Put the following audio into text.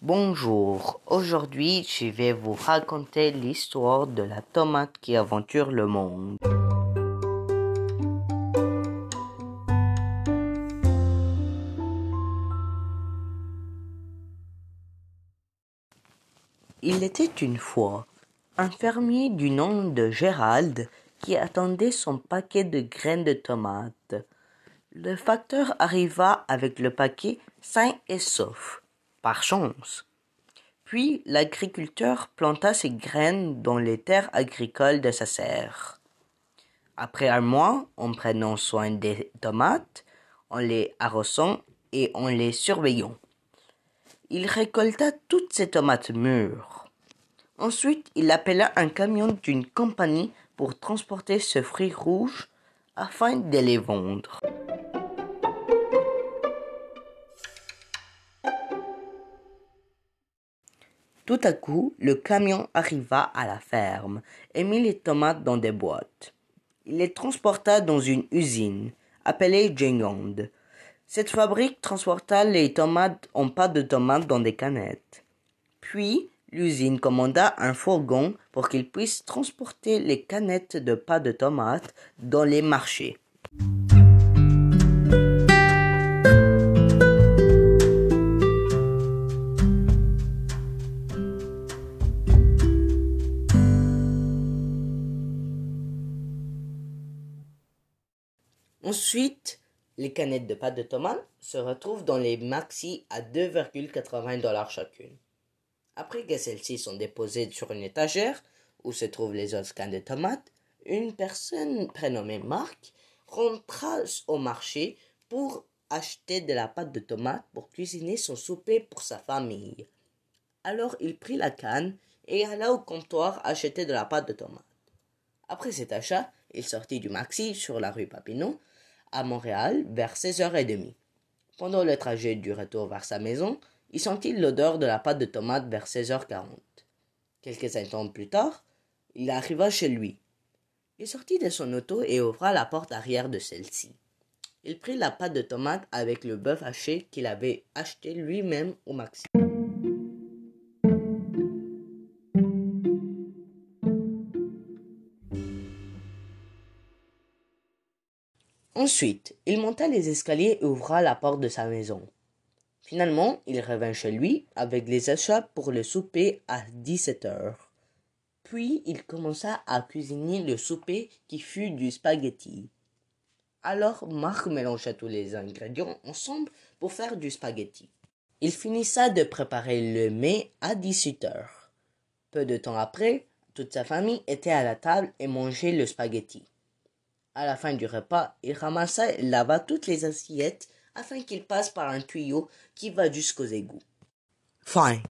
Bonjour, aujourd'hui je vais vous raconter l'histoire de la tomate qui aventure le monde. Il était une fois un fermier du nom de Gérald qui attendait son paquet de graines de tomates. Le facteur arriva avec le paquet sain et sauf, chance. Puis l'agriculteur planta ses graines dans les terres agricoles de sa serre. Après un mois, en prenant soin des tomates, en les arrosant et en les surveillant, il récolta toutes ces tomates mûres. Ensuite, il appela un camion d'une compagnie pour transporter ce fruit rouge afin de les vendre. Tout à coup, le camion arriva à la ferme et mit les tomates dans des boîtes. Il les transporta dans une usine, appelée Jengond. Cette fabrique transporta les tomates en pâte de tomates dans des canettes. Puis, l'usine commanda un fourgon pour qu'il puisse transporter les canettes de pâte de tomates dans les marchés. Ensuite, les canettes de pâte de tomate se retrouvent dans les maxi à 2,80 dollars chacune. Après que celles-ci sont déposées sur une étagère où se trouvent les autres cannes de tomates, une personne prénommée Marc rentra au marché pour acheter de la pâte de tomate pour cuisiner son souper pour sa famille. Alors il prit la canne et alla au comptoir acheter de la pâte de tomate. Après cet achat, il sortit du maxi sur la rue Papineau à Montréal vers 16h30. Pendant le trajet du retour vers sa maison, il sentit l'odeur de la pâte de tomate vers 16h40. Quelques instants plus tard, il arriva chez lui. Il sortit de son auto et ouvra la porte arrière de celle-ci. Il prit la pâte de tomate avec le bœuf haché qu'il avait acheté lui-même au maxi. Ensuite, il monta les escaliers et ouvra la porte de sa maison. Finalement, il revint chez lui avec les achats pour le souper à 17 heures. Puis il commença à cuisiner le souper qui fut du spaghetti. Alors Marc mélangea tous les ingrédients ensemble pour faire du spaghetti. Il finissa de préparer le mets à 18 heures. Peu de temps après, toute sa famille était à la table et mangeait le spaghetti. À la fin du repas, il ramassa et lava toutes les assiettes afin qu'il passe par un tuyau qui va jusqu'aux égouts. Fin.